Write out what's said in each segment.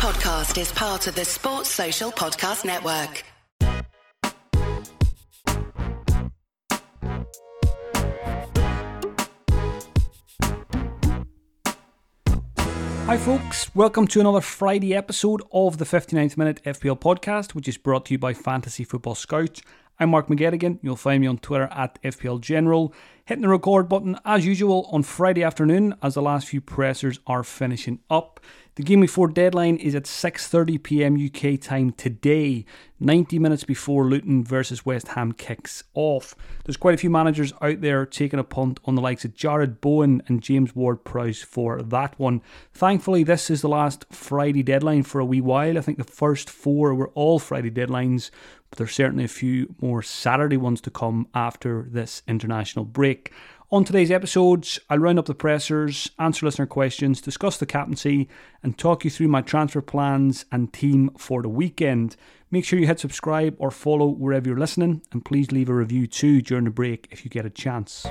podcast is part of the Sports Social Podcast Network. Hi, folks. Welcome to another Friday episode of the 59th Minute FPL podcast, which is brought to you by Fantasy Football Scout. I'm Mark McGettigan. You'll find me on Twitter at FPL General. Hitting the record button as usual on Friday afternoon as the last few pressers are finishing up. The Game Week 4 deadline is at 6.30pm UK time today, 90 minutes before Luton versus West Ham kicks off. There's quite a few managers out there taking a punt on the likes of Jarrod Bowen and James Ward-Prowse for that one. Thankfully, this is the last Friday deadline for a wee while. I think the first four were all Friday deadlines, but there's certainly a few more Saturday ones to come after this international break. On today's episodes, I'll round up the pressers, answer listener questions, discuss the captaincy, and talk you through my transfer plans and team for the weekend. Make sure you hit subscribe or follow wherever you're listening, and please leave a review too during the break if you get a chance.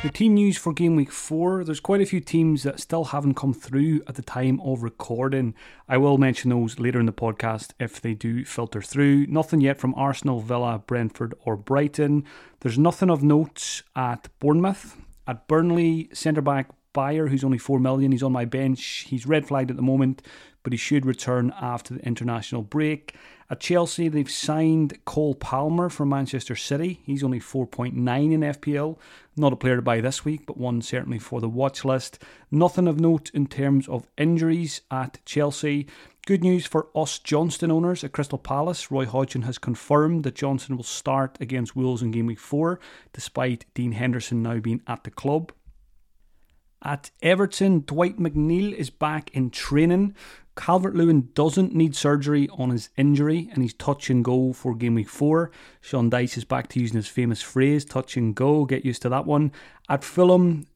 The team news for game week four, there's quite a few teams that still haven't come through at the time of recording. I will mention those later in the podcast if they do filter through. Nothing yet from Arsenal, Villa, Brentford, or Brighton. There's nothing of note at Bournemouth. At Burnley, centre back Beyer, who's only 4 million, he's on my bench. He's red flagged at the moment, but he should return after the international break. At Chelsea, they've signed Cole Palmer from Manchester City. He's only 4.9 in FPL. Not a player to buy this week, but one certainly for the watch list. Nothing of note in terms of injuries at Chelsea. Good news for us Johnstone owners at Crystal Palace. Roy Hodgson has confirmed that Johnstone will start against Wolves in game week 4, despite Dean Henderson now being at the club. At Everton, Dwight McNeil is back in training. Calvert Lewin doesn't need surgery on his injury and he's touch and go for game week four. Sean Dyche is back to using his famous phrase, touch and go. Get used to that one. At Fulham,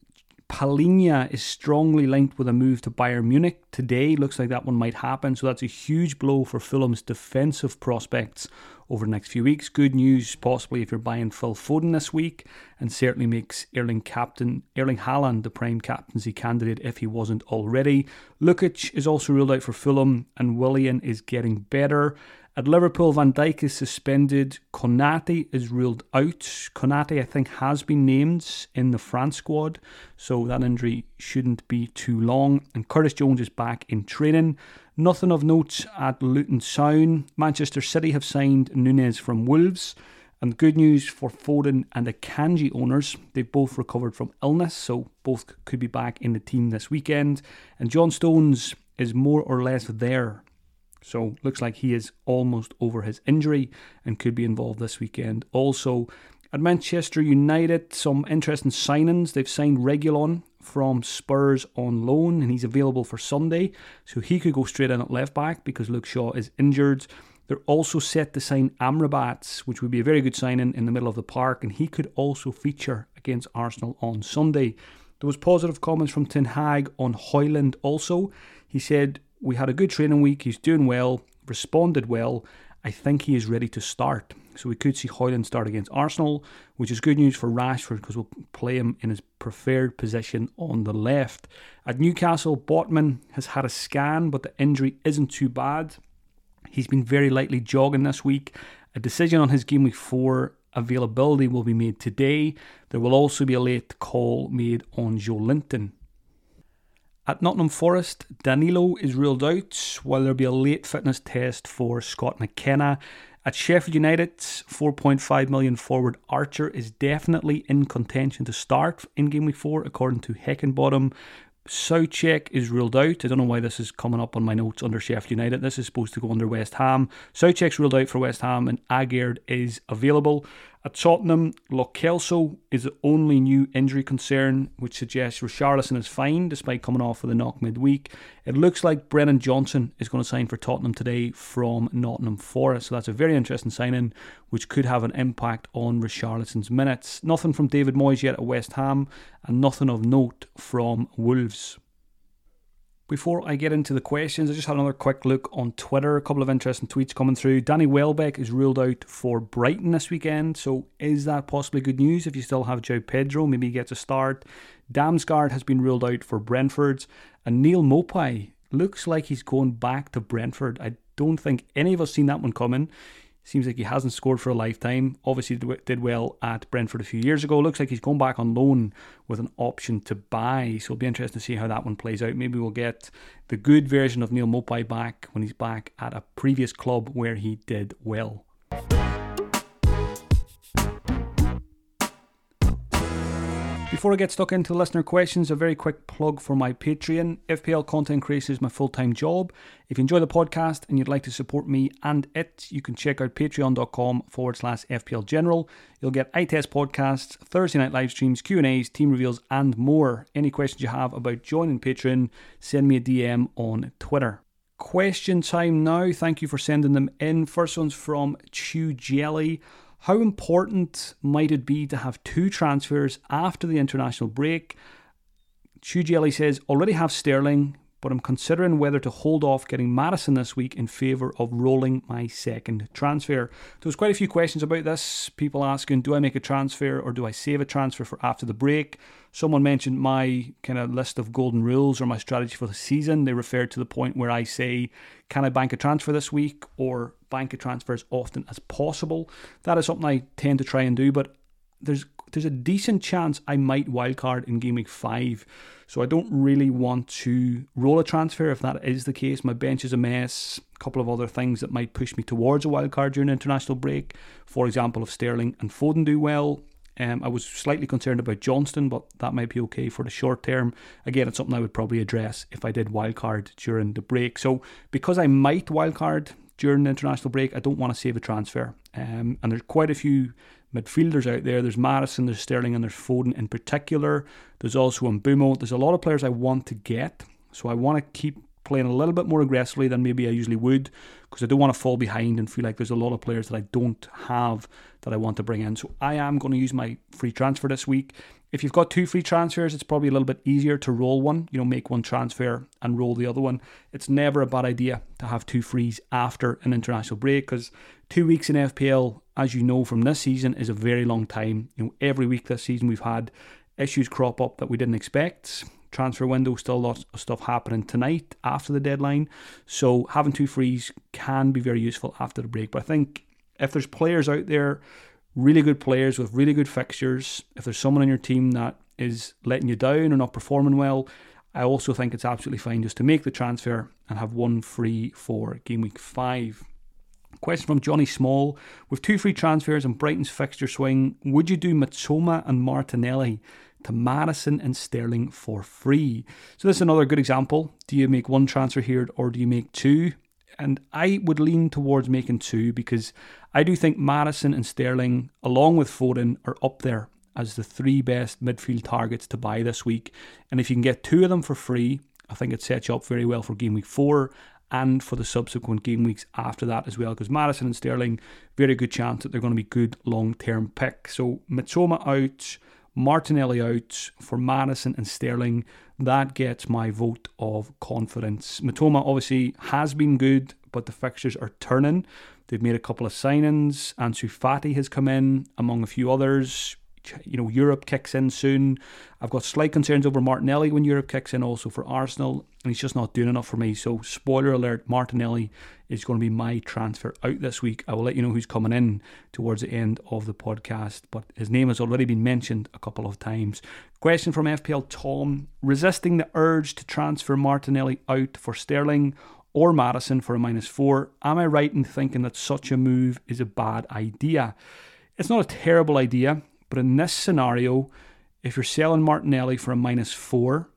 Palhinha is strongly linked with a move to Bayern Munich today. Looks like that one might happen. So that's a huge blow for Fulham's defensive prospects over the next few weeks. Good news, possibly if you're buying Phil Foden this week, and certainly makes Erling captain Erling Haaland the prime captaincy candidate if he wasn't already. Lukic is also ruled out for Fulham, and Willian is getting better. At Liverpool, Van Dijk is suspended. Konate is ruled out. Konate, I think, has been named in the France squad, so that injury shouldn't be too long. And Curtis Jones is back in training. Nothing of note at Luton Town. Manchester City have signed Nunes from Wolves. And good news for Foden and Akanji owners, they've both recovered from illness, so both could be back in the team this weekend. And John Stones is more or less there so looks like he is almost over his injury and could be involved this weekend. Also, at Manchester United, some interesting signings. They've signed Reguilon from Spurs on loan, and he's available for Sunday. So he could go straight in at left back because Luke Shaw is injured. They're also set to sign Amrabat, which would be a very good signing in the middle of the park, and he could also feature against Arsenal on Sunday. There was positive comments from Ten Hag on Højlund also. He said we had a good training week. He's doing well, responded well. I think he is ready to start. So we could see Højlund start against Arsenal, which is good news for Rashford because we'll play him in his preferred position on the left. At Newcastle, Botman has had a scan, but the injury isn't too bad. He's been very lightly jogging this week. A decision on his game week four availability will be made today. There will also be a late call made on Joelinton. At Nottingham Forest, Danilo is ruled out, while there'll be a late fitness test for Scott McKenna. At Sheffield United, 4.5 million forward Archer is definitely in contention to start in game week 4, according to Heckingbottom. Soucek is ruled out. I don't know why this is coming up on my notes under Sheffield United. This is supposed to go under West Ham. Soucek's ruled out for West Ham, and Aguerd is available. At Tottenham, Lo Celso is the only new injury concern, which suggests Richarlison is fine despite coming off with a knock midweek. It looks like Brennan Johnson is going to sign for Tottenham today from Nottingham Forest, so that's a very interesting signing, which could have an impact on Richarlison's minutes. Nothing from David Moyes yet at West Ham, and nothing of note from Wolves. Before I get into the questions, I just had another quick look on Twitter. A couple of interesting tweets coming through. Danny Welbeck is ruled out for Brighton this weekend. So is that possibly good news if you still have João Pedro? Maybe he gets a start. Damsgaard has been ruled out for Brentford. And Neil Maupay looks like he's going back to Brentford. I don't think any of us seen that one coming. Seems like he hasn't scored for a lifetime. Obviously, did well at Brentford a few years ago. Looks like he's gone back on loan with an option to buy. So it'll be interesting to see how that one plays out. Maybe we'll get the good version of Neil Maupay back when he's back at a previous club where he did well. Before I get stuck into listener questions, a very quick plug for my Patreon. FPL content creation is my full time job. If you enjoy the podcast and you'd like to support me and it, you can check out patreon.com forward slash FPL General. You'll get eye test podcasts, Thursday night live streams, Q&As, team reveals, and more. Any questions you have about joining Patreon, send me a DM on Twitter. Question time now. Thank you for sending them in. First one's from Chew Jelly. How important might it be to have two transfers after the international break? Chu Jelly says, already have Sterling, but I'm considering whether to hold off getting Maddison this week in favour of rolling my second transfer. There's quite a few questions about this. People asking, do I make a transfer or do I save a transfer for after the break? Someone mentioned my kind of list of golden rules or my strategy for the season. They referred to the point where I say, can I bank a transfer this week or bank a transfer as often as possible? That is something I tend to try and do, but there's there's a decent chance I might wildcard in game week five. So I don't really want to roll a transfer if that is the case. My bench is a mess. A couple of other things that might push me towards a wildcard during international break. For example, if Sterling and Foden do well. Um, I was slightly concerned about Johnstone, but that might be okay for the short term. Again, it's something I would probably address if I did wildcard during the break. So because I might wildcard during the international break, I don't want to save a transfer. Um, and there's quite a few midfielders out there. There's Maddison, there's Sterling, and there's Foden in particular. There's also Mbeumo. There's a lot of players I want to get, so I want to keep playing a little bit more aggressively than maybe I usually would because I don't want to fall behind and feel like there's a lot of players that I don't have that I want to bring in. So I am going to use my free transfer this week. If you've got two free transfers, it's probably a little bit easier to roll one, you know, make one transfer and roll the other one. It's never a bad idea to have two frees after an international break because two weeks in FPL as you know from this season, is a very long time. You know, every week this season we've had issues crop up that we didn't expect. Transfer window, still lots of stuff happening tonight after the deadline. So having two frees can be very useful after the break. But I think if there's players out there, really good players with really good fixtures, if there's someone on your team that is letting you down or not performing well, I also think it's absolutely fine just to make the transfer and have one free for game week five. Question from Johnny Small. With two free transfers and Brighton's fixture swing, would you do Mitoma and Martinelli to Maddison and Sterling for free? So, this is another good example. Do you make one transfer here or do you make two? And I would lean towards making two because I do think Maddison and Sterling, along with Foden, are up there as the three best midfield targets to buy this week. And if you can get two of them for free, I think it sets you up very well for game week four and for the subsequent game weeks after that as well. Because Maddison and Sterling, very good chance that they're going to be good long term picks. So Mitoma out, Martinelli out for Maddison and Sterling. That gets my vote of confidence. Mitoma obviously has been good, but the fixtures are turning. They've made a couple of signings. Ansu Fati has come in, among a few others you know, Europe kicks in soon. I've got slight concerns over Martinelli when Europe kicks in also for Arsenal, and he's just not doing enough for me. So, spoiler alert, Martinelli is going to be my transfer out this week. I will let you know who's coming in towards the end of the podcast, but his name has already been mentioned a couple of times. Question from FPL Tom Resisting the urge to transfer Martinelli out for Sterling or Maddison for a minus four. Am I right in thinking that such a move is a bad idea? It's not a terrible idea. But in this scenario, if you're selling Martinelli for a minus four,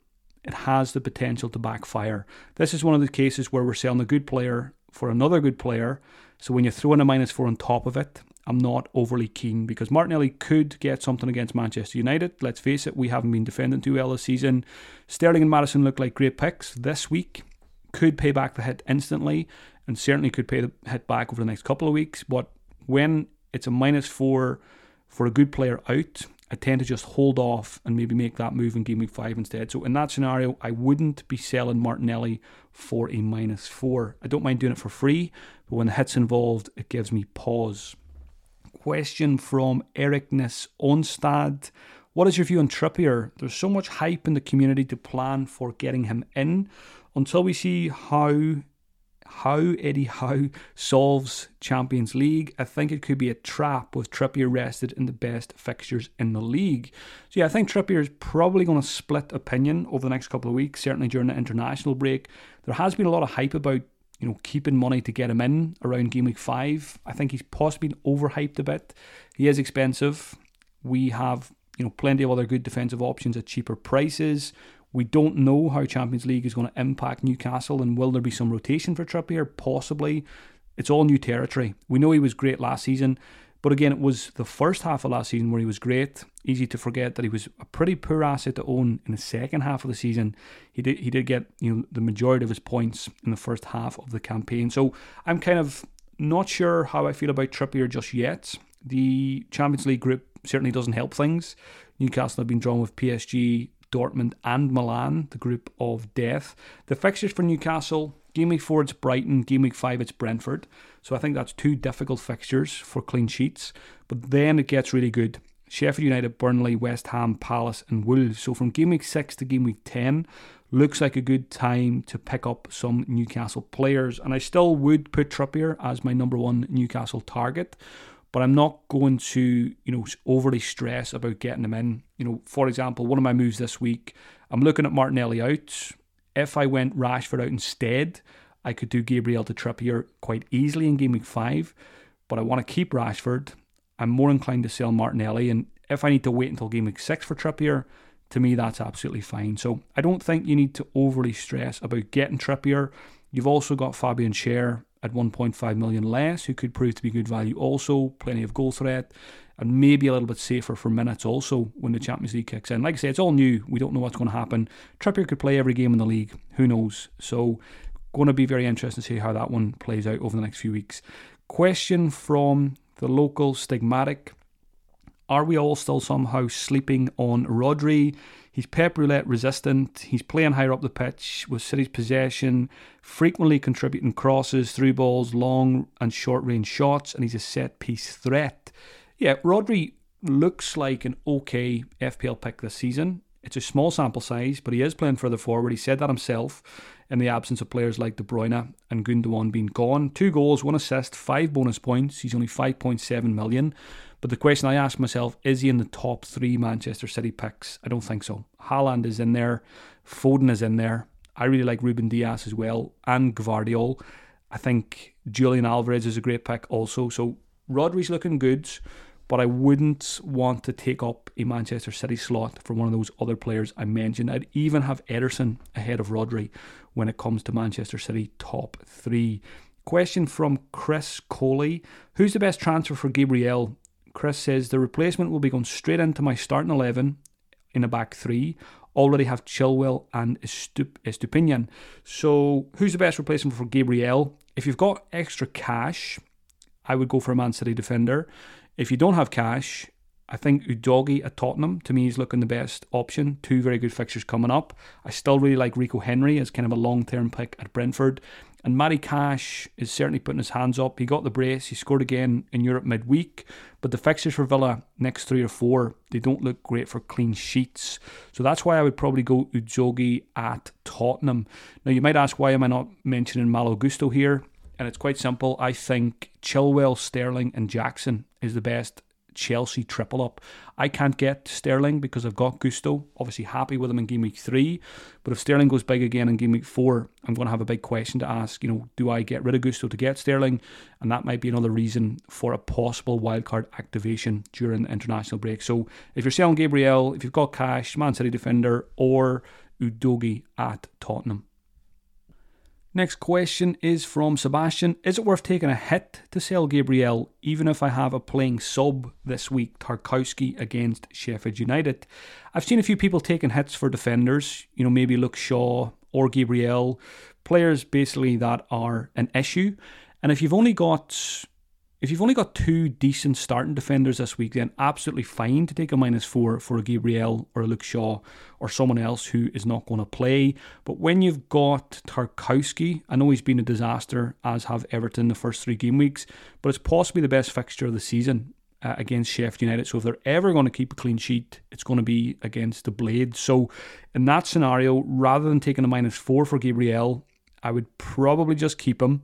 it has the potential to backfire. This is one of the cases where we're selling a good player for another good player. So when you throw in a minus four on top of it, I'm not overly keen because Martinelli could get something against Manchester United. Let's face it, we haven't been defending too well this season. Sterling and Maddison look like great picks this week. Could pay back the hit instantly and certainly could pay the hit back over the next couple of weeks. But when it's a minus four for a good player out I tend to just hold off and maybe make that move in game week five instead. So in that scenario, I wouldn't be selling Martinelli for a minus four. I don't mind doing it for free, but when the hit's involved, it gives me pause. Question from Ericness Onstad. What is your view on Trippier? There's so much hype in the community to plan for getting him in. Until we see how how Eddie Howe solves Champions League, I think it could be a trap with Trippier rested in the best fixtures in the league. So yeah, I think Trippier is probably going to split opinion over the next couple of weeks, certainly during the international break. There has been a lot of hype about you know, keeping money to get him in around game week five. I think he's possibly been overhyped a bit. He is expensive. We have you know, plenty of other good defensive options at cheaper prices. We don't know how Champions League is going to impact Newcastle and will there be some rotation for Trippier? Possibly. It's all new territory. We know he was great last season, but again, it was the first half of last season where he was great. Easy to forget that he was a pretty poor asset to own in the second half of the season. He did he did get you know the majority of his points in the first half of the campaign. So I'm kind of not sure how I feel about Trippier just yet. The Champions League group certainly doesn't help things. Newcastle have been drawn with PSG, Dortmund, and Milan, the group of death. The fixtures for Newcastle game week four it's Brighton, game week five it's Brentford. So I think that's two difficult fixtures for clean sheets. But then it gets really good. Sheffield United, Burnley, West Ham, Palace, and Wolves. So from game week six to game week ten, looks like a good time to pick up some Newcastle players. And I still would put Trippier as my number one Newcastle target but I'm not going to, you know, overly stress about getting them in. You know, for example, one of my moves this week, I'm looking at Martinelli out. If I went Rashford out instead, I could do Gabriel to Trippier quite easily in game week five, but I want to keep Rashford. I'm more inclined to sell Martinelli, and if I need to wait until game week six for Trippier, to me that's absolutely fine. So I don't think you need to overly stress about getting Trippier. You've also got Fabian Schär at 1.5 million less, who could prove to be good value also, plenty of goal threat, and maybe a little bit safer for minutes also when the Champions League kicks in. Like I say, it's all new. We don't know what's going to happen. Trippier could play every game in the league. Who knows? So, going to be very interesting to see how that one plays out over the next few weeks. Question from the local stigmatic. Are we all still somehow sleeping on Rodri? He's Pep Roulette resistant. He's playing higher up the pitch with City's possession, frequently contributing crosses, through balls, long and short range shots, and he's a set piece threat. Yeah, Rodri looks like an okay FPL pick this season. It's a small sample size, but he is playing further forward. He said that himself in the absence of players like De Bruyne and Gundogan being gone. Two goals, one assist, five bonus points. He's only 5.7 million. But the question I ask myself is he in the top three Manchester City picks? I don't think so. Haaland is in there, Foden is in there. I really like Ruben Dias as well, and Gvardiol. I think Julian Alvarez is a great pick also. So Rodri's looking good, but I wouldn't want to take up a Manchester City slot for one of those other players I mentioned. I'd even have Ederson ahead of Rodri when it comes to Manchester City top three. Question from Chris Coley Who's the best transfer for Gabriel Chris says the replacement will be going straight into my starting 11 in a back three. Already have Chilwell and Estupiñán. So, who's the best replacement for Gabriel? If you've got extra cash, I would go for a Man City defender. If you don't have cash, I think Udogie at Tottenham to me is looking the best option. Two very good fixtures coming up. I still really like Rico Henry as kind of a long term pick at Brentford. And Matty Cash is certainly putting his hands up. He got the brace. He scored again in Europe midweek. But the fixtures for Villa next three or four, they don't look great for clean sheets. So that's why I would probably go Udogie at Tottenham. Now you might ask why am I not mentioning Malo Gusto here? And it's quite simple. I think Chilwell, Sterling, and Jackson is the best Chelsea triple up. I can't get Sterling because I've got Gusto. Obviously, happy with him in game week three. But if Sterling goes big again in game week four, I'm going to have a big question to ask. You know, do I get rid of Gusto to get Sterling? And that might be another reason for a possible wildcard activation during the international break. So if you're selling Gabriel, if you've got cash, Man City defender, or Udogie at Tottenham. Next question is from Sebastian. Is it worth taking a hit to sell Gabriel, even if I have a playing sub this week, Tarkowski against Sheffield United? I've seen a few people taking hits for defenders, you know, maybe Luke Shaw or Gabriel, players basically that are an issue. And if you've only got If you've only got two decent starting defenders this week, then absolutely fine to take a minus four for a Gabriel or a Luke Shaw or someone else who is not going to play. But when you've got Tarkowski, I know he's been a disaster, as have Everton the first three game weeks, but it's possibly the best fixture of the season. Uh, against Sheffield United. So if they're ever going to keep a clean sheet, it's going to be against the Blade. So in that scenario, rather than taking a minus four for Gabriel, I would probably just keep him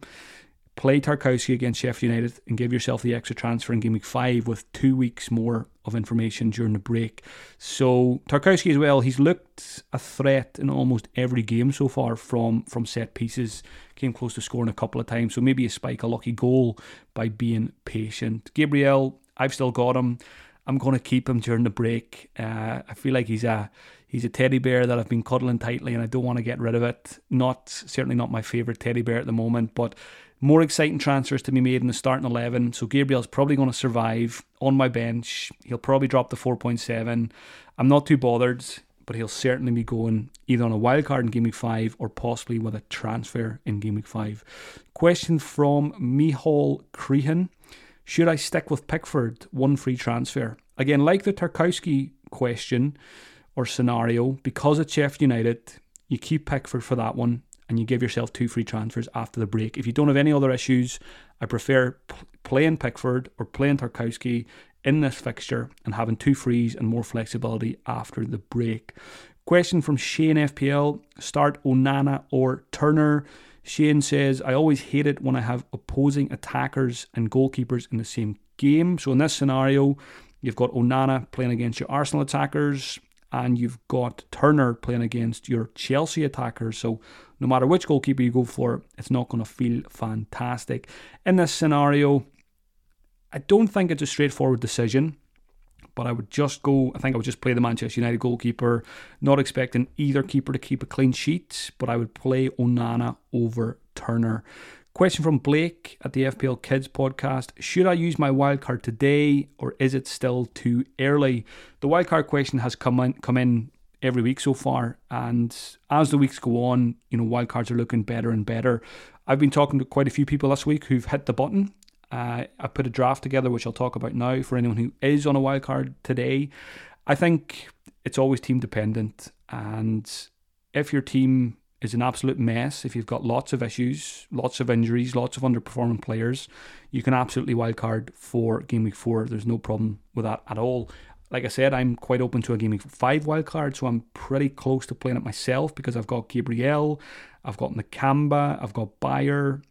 play Tarkowski against Sheffield United and give yourself the extra transfer in game week five with two weeks more of information during the break. So Tarkowski as well, he's looked a threat in almost every game so far from from set pieces. Came close to scoring a couple of times, so maybe a spike a lucky goal by being patient. Gabriel, I've still got him. I'm going to keep him during the break. Uh, I feel like he's a he's a teddy bear that I've been cuddling tightly, and I don't want to get rid of it. Not certainly not my favorite teddy bear at the moment, but more exciting transfers to be made in the starting 11. So Gabriel's probably going to survive on my bench. He'll probably drop the 4.7. I'm not too bothered, but he'll certainly be going either on a wild card in Game Week 5 or possibly with a transfer in Game Week 5. Question from Mihal Crehan. Should I stick with Pickford? One free transfer. Again, like the Tarkowski question or scenario, because it's Sheffield United, you keep Pickford for that one and you give yourself two free transfers after the break. If you don't have any other issues, I prefer playing Pickford or playing Tarkowski in this fixture and having two frees and more flexibility after the break. Question from Shane FPL start Onana or Turner? Shane says, I always hate it when I have opposing attackers and goalkeepers in the same game. So in this scenario, you've got Onana playing against your Arsenal attackers, and you've got Turner playing against your Chelsea attackers. So no matter which goalkeeper you go for, it's not going to feel fantastic. In this scenario, I don't think it's a straightforward decision, but I would just go, I think I would just play the Manchester United goalkeeper, not expecting either keeper to keep a clean sheet, but I would play Onana over Turner. Question from Blake at the FPL Kids podcast Should I use my wildcard today or is it still too early? The wildcard question has come in, come in every week so far. And as the weeks go on, you know, wildcards are looking better and better. I've been talking to quite a few people this week who've hit the button. Uh, I put a draft together, which I'll talk about now for anyone who is on a wildcard today. I think it's always team dependent. And if your team is an absolute mess, if you've got lots of issues, lots of injuries, lots of underperforming players, you can absolutely wildcard for game week four. There's no problem with that at all like I said, I'm quite open to a gaming five wildcard, so I'm pretty close to playing it myself because I've got Gabriel, I've got Nakamba, I've got Beyer,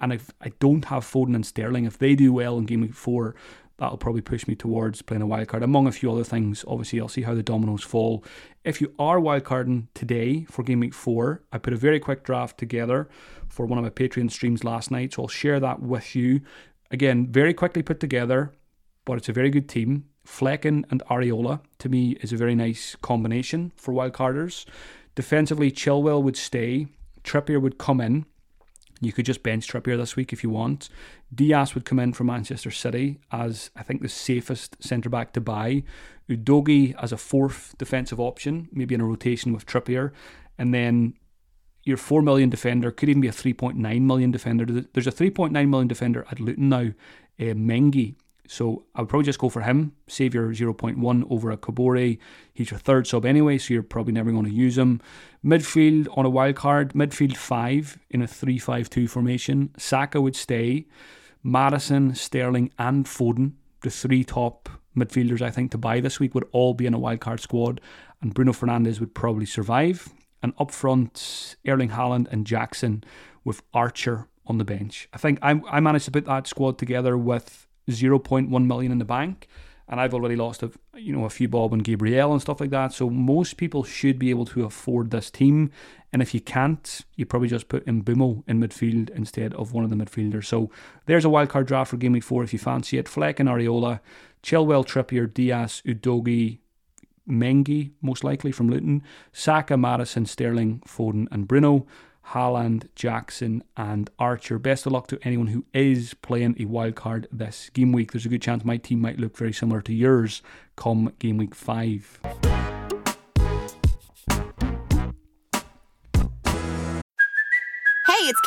and if I don't have Foden and Sterling, if they do well in game week four, that'll probably push me towards playing a wildcard, among a few other things. Obviously, I'll see how the dominoes fall. If you are wildcarding today for game week four, I put a very quick draft together for one of my Patreon streams last night, so I'll share that with you. Again, very quickly put together, but it's a very good team. Flekken and Areola, to me, is a very nice combination for wildcarders. Defensively, Chilwell would stay. Trippier would come in. You could just bench Trippier this week if you want. Dias would come in from Manchester City as, I think, the safest centre back to buy. Udogie as a fourth defensive option, maybe in a rotation with Trippier. And then your 4 million defender could even be a 3.9 million defender. There's a 3.9 million defender at Luton now, uh, Mengi, so I would probably just go for him, save your 0.1 over a Kabore. He's your third sub anyway, so you're probably never going to use him. Midfield on a wild card, midfield 5 in a 3 5 2 formation. Saka would stay. Maddison, Sterling, and Foden, the three top midfielders I think to buy this week, would all be in a wild card squad, and Bruno Fernandes would probably survive. And up front, Erling Haaland and Jackson with Archer on the bench. I think I, I managed to put that squad together with 0.1 million in the bank and I've already lost a you know a few bob and Gabriel and stuff like that. So most people should be able to afford this team. And if you can't, you probably just put Mbeumo in midfield instead of one of the midfielders. So there's a wildcard draft for game week four if you fancy it. Flekken Areola, Chilwell, Trippier, Dias, Udogie, Mengi, most likely from Luton, Saka, Maddison, Sterling, Foden, and Bruno. Haaland, Jackson, and Archer. Best of luck to anyone who is playing a wild card this game week. There's a good chance my team might look very similar to yours come game week five.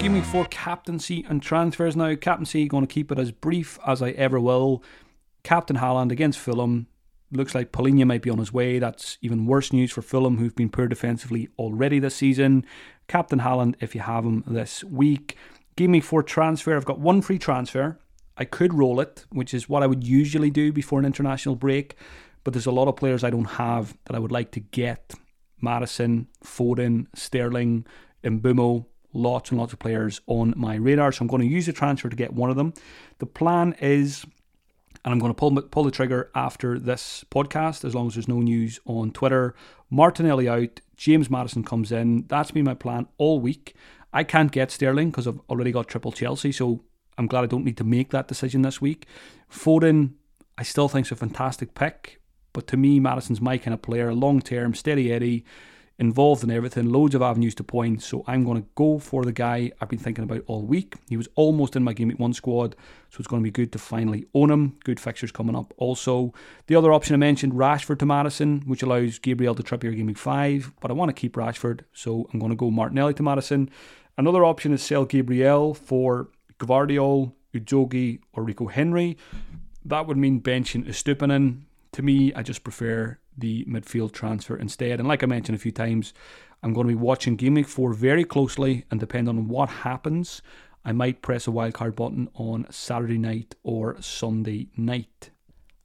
Game me four captaincy and transfers now. Captaincy, going to keep it as brief as I ever will. Captain Haaland against Fulham. Looks like Palhinha might be on his way. That's even worse news for Fulham, who've been poor defensively already this season. Captain Haaland, if you have him this week. Give me four transfer. I've got one free transfer. I could roll it, which is what I would usually do before an international break. But there's a lot of players I don't have that I would like to get. Maddison, Foden, Sterling, Mbeumo, lots and lots of players on my radar. So I'm going to use the transfer to get one of them. The plan is, and I'm going to pull, pull the trigger after this podcast, as long as there's no news on Twitter. Martinelli out, James Maddison comes in. That's been my plan all week. I can't get Sterling because I've already got triple Chelsea, so I'm glad I don't need to make that decision this week. Foden, I still think is a fantastic pick, but to me, Maddison's my kind of player, long term, steady Eddie involved in everything, loads of avenues to point. So I'm going to go for the guy I've been thinking about all week. He was almost in my Game Week 1 squad, so it's going to be good to finally own him. Good fixtures coming up. Also, the other option I mentioned, Rashford to Maddison, which allows Gabriel to Trippier Game Week 5, but I want to keep Rashford, so I'm going to go Martinelli to Maddison. Another option is sell Gabriel for Gvardiol, Udogie, or Rico Henry. That would mean benching Estupinan. To me, I just prefer the midfield transfer instead. And like I mentioned a few times, I'm going to be watching Game Week 4 very closely, and depending on what happens, I might press a wildcard button on Saturday night or Sunday night.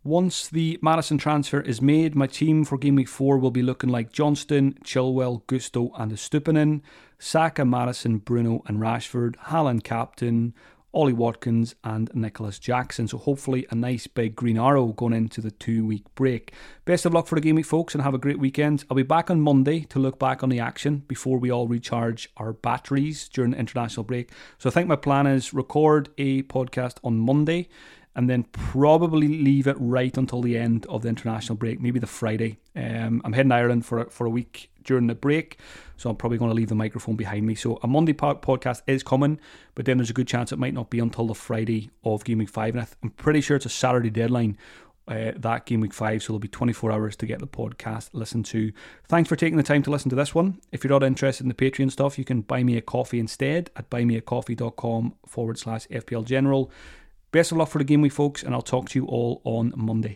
Once the Maddison transfer is made, my team for Game Week 4 will be looking like Johnstone, Chilwell, Gusto, and Estupinan, Saka, Maddison, Bruno, and Rashford, Haaland captain, Ollie Watkins, and Nicolas Jackson. So hopefully a nice big green arrow going into the two week break. Best of luck for the game week, folks, and have a great weekend. I'll be back on Monday to look back on the action before we all recharge our batteries during the international break. So I think my plan is record a podcast on Monday and then probably leave it right until the end of the international break, maybe the Friday. Um, I'm heading Ireland for for a week during the break, so I'm probably going to leave the microphone behind me. So a Monday podcast is coming, but then there's a good chance it might not be until the Friday of Game Week 5, and I'm pretty sure it's a Saturday deadline. Uh, that game week five, so there'll be 24 hours to get the podcast listened to. Thanks for taking the time to listen to this one. If you're not interested in the Patreon stuff, you can buy me a coffee instead at buymeacoffee.com forward slash FPL General. Best of luck for the game week, folks, and I'll talk to you all on Monday.